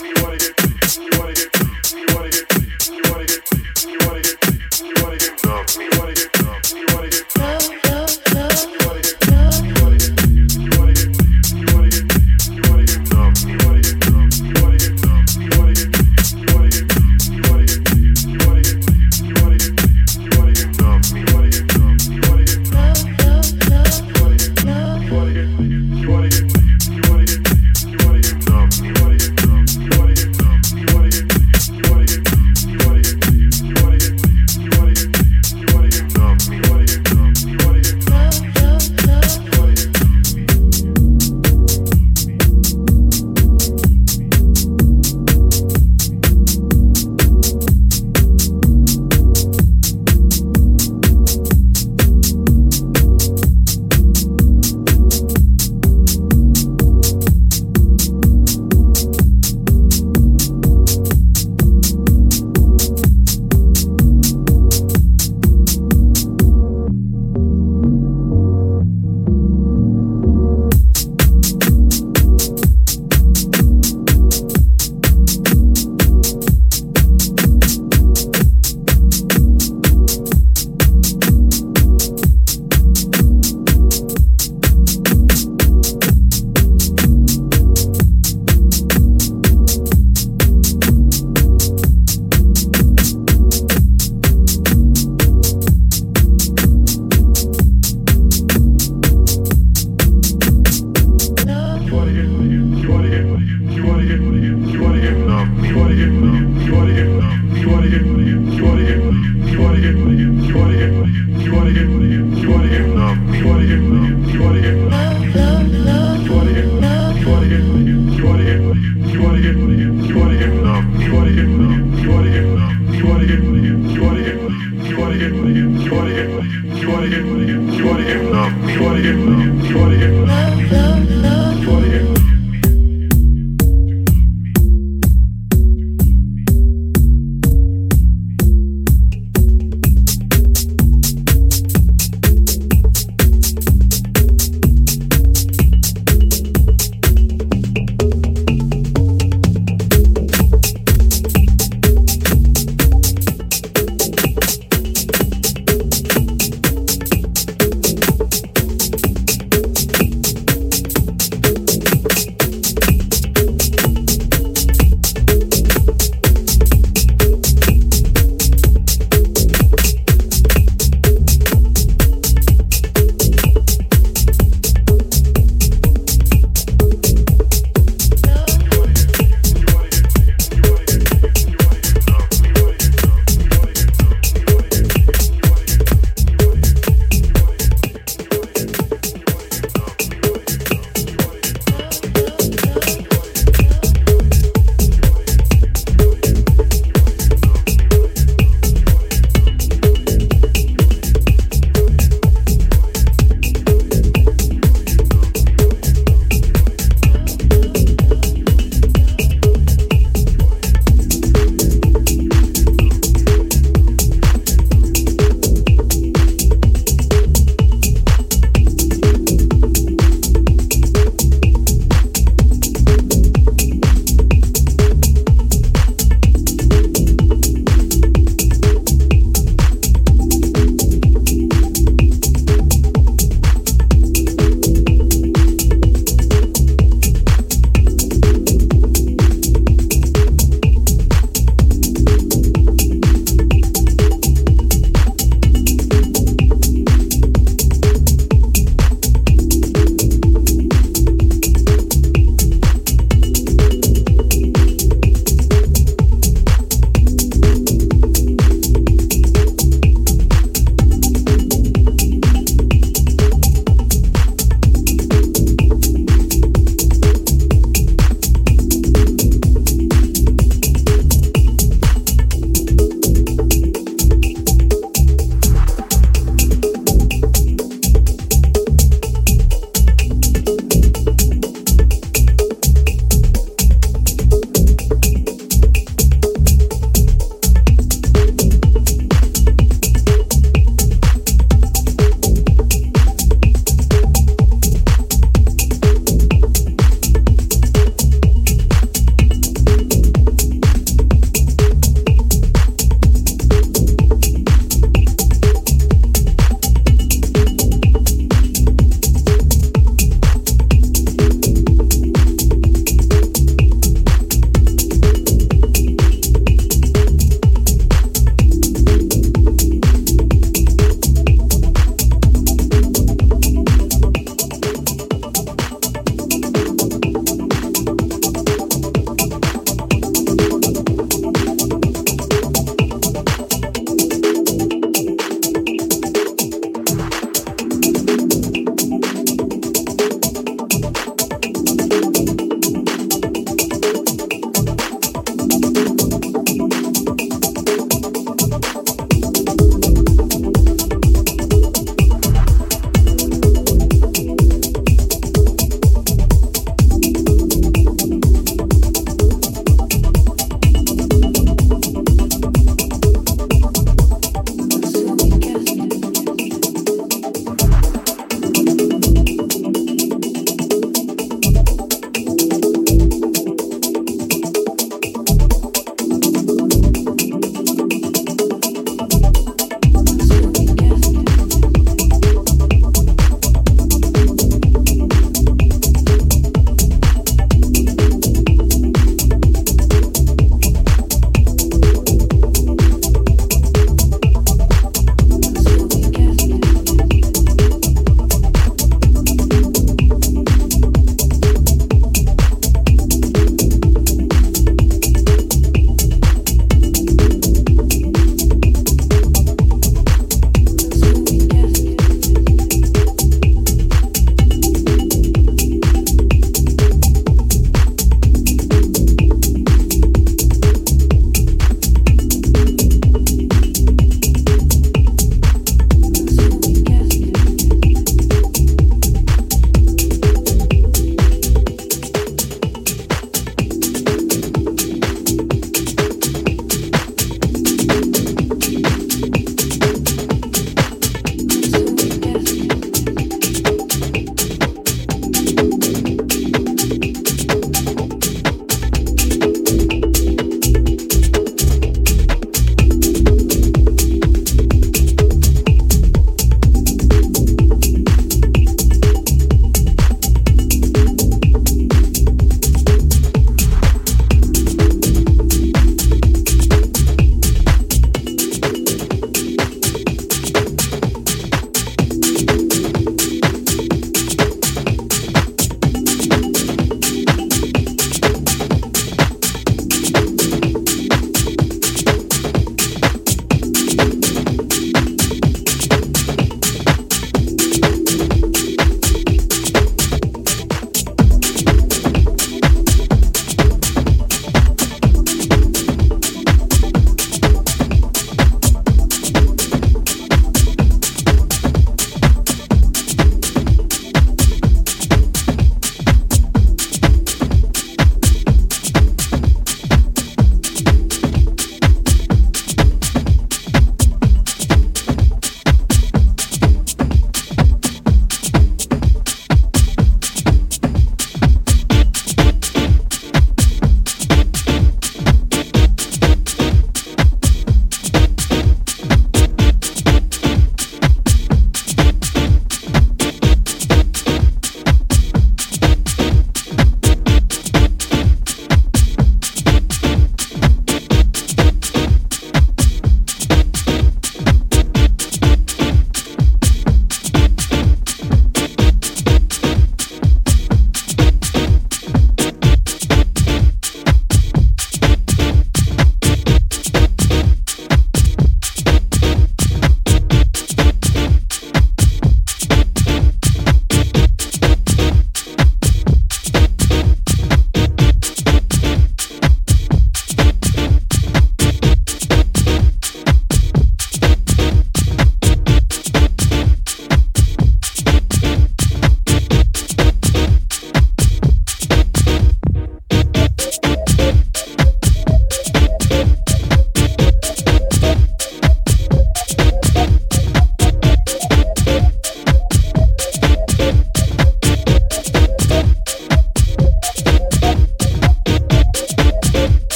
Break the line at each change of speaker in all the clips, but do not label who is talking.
You wanna get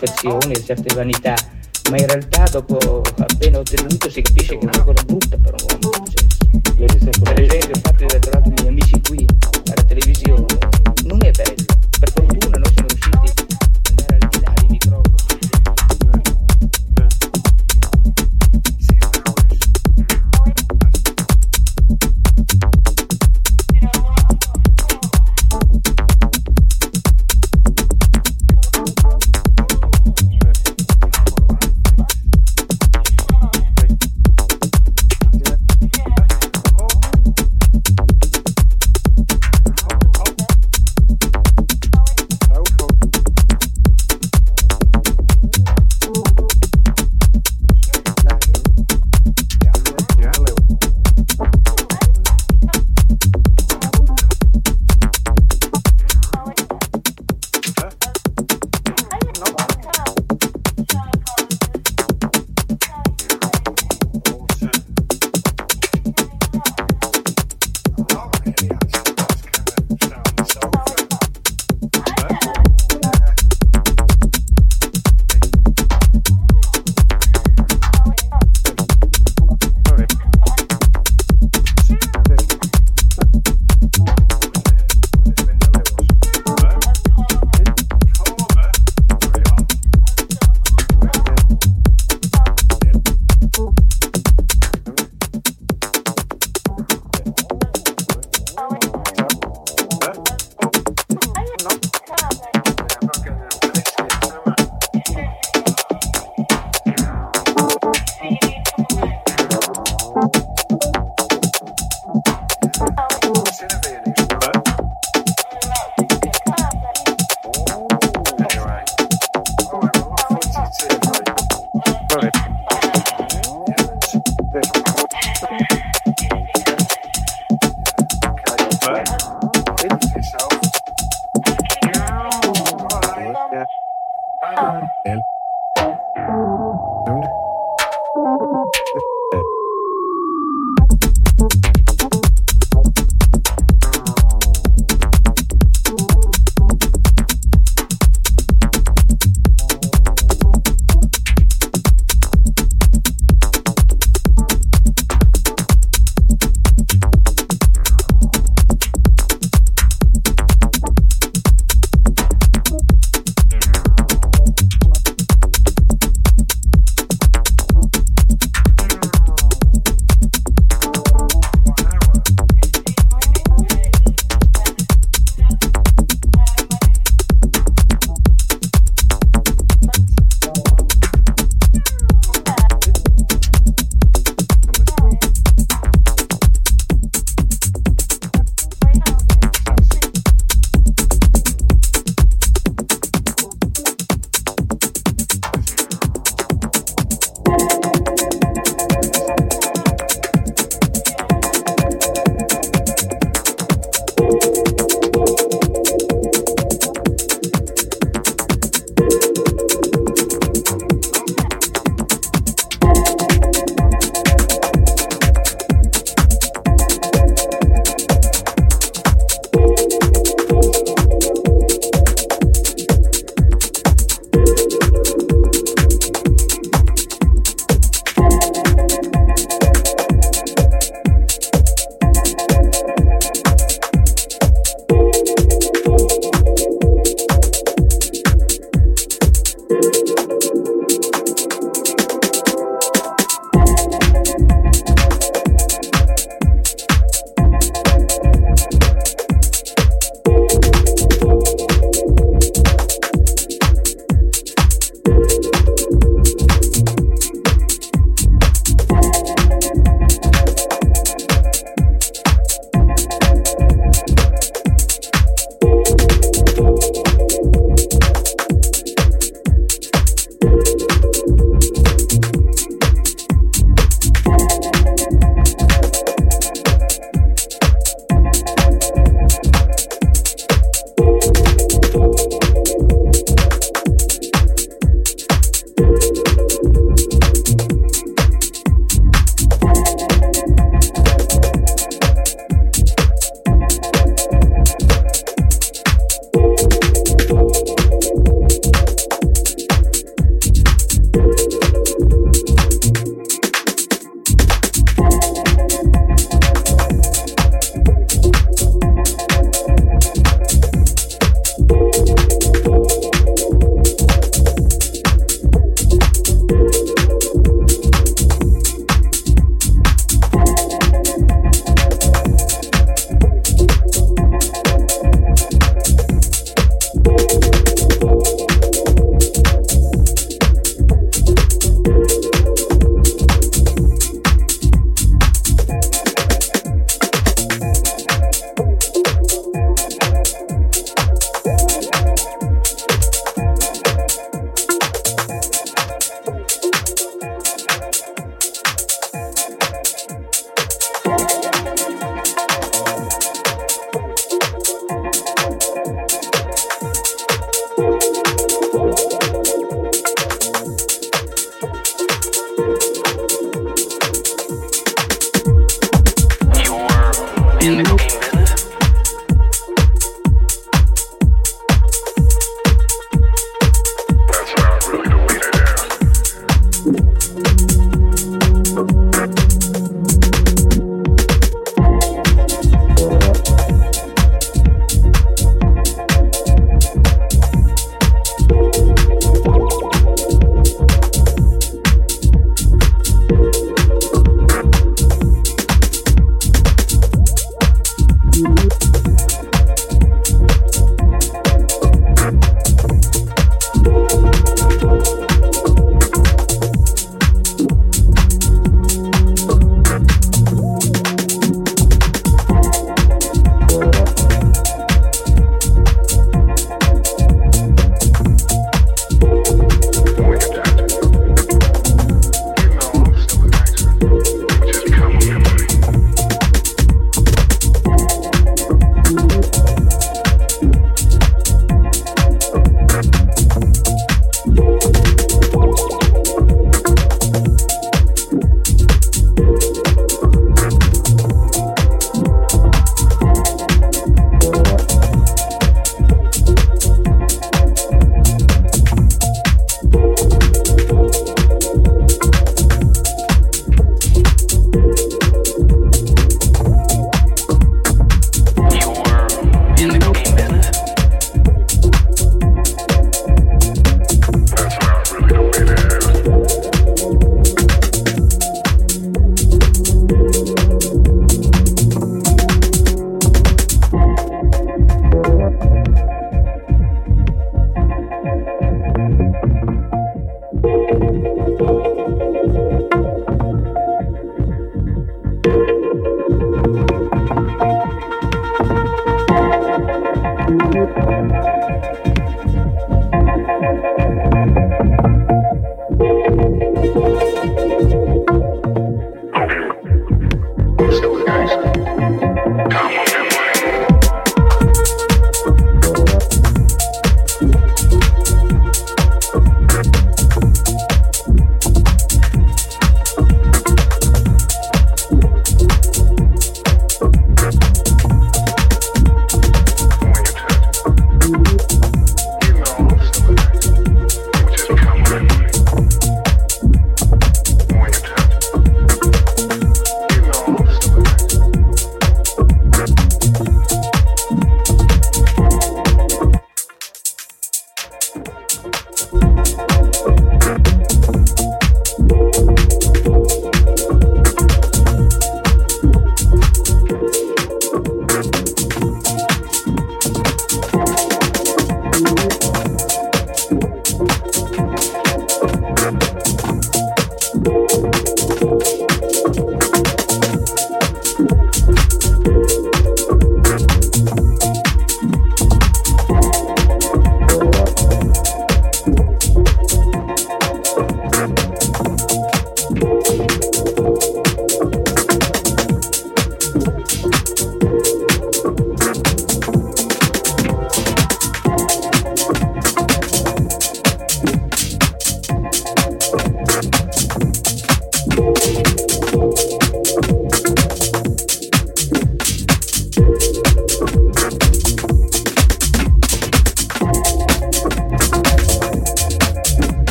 dispersione, certe vanità, ma in realtà dopo appena ottenuto si capisce che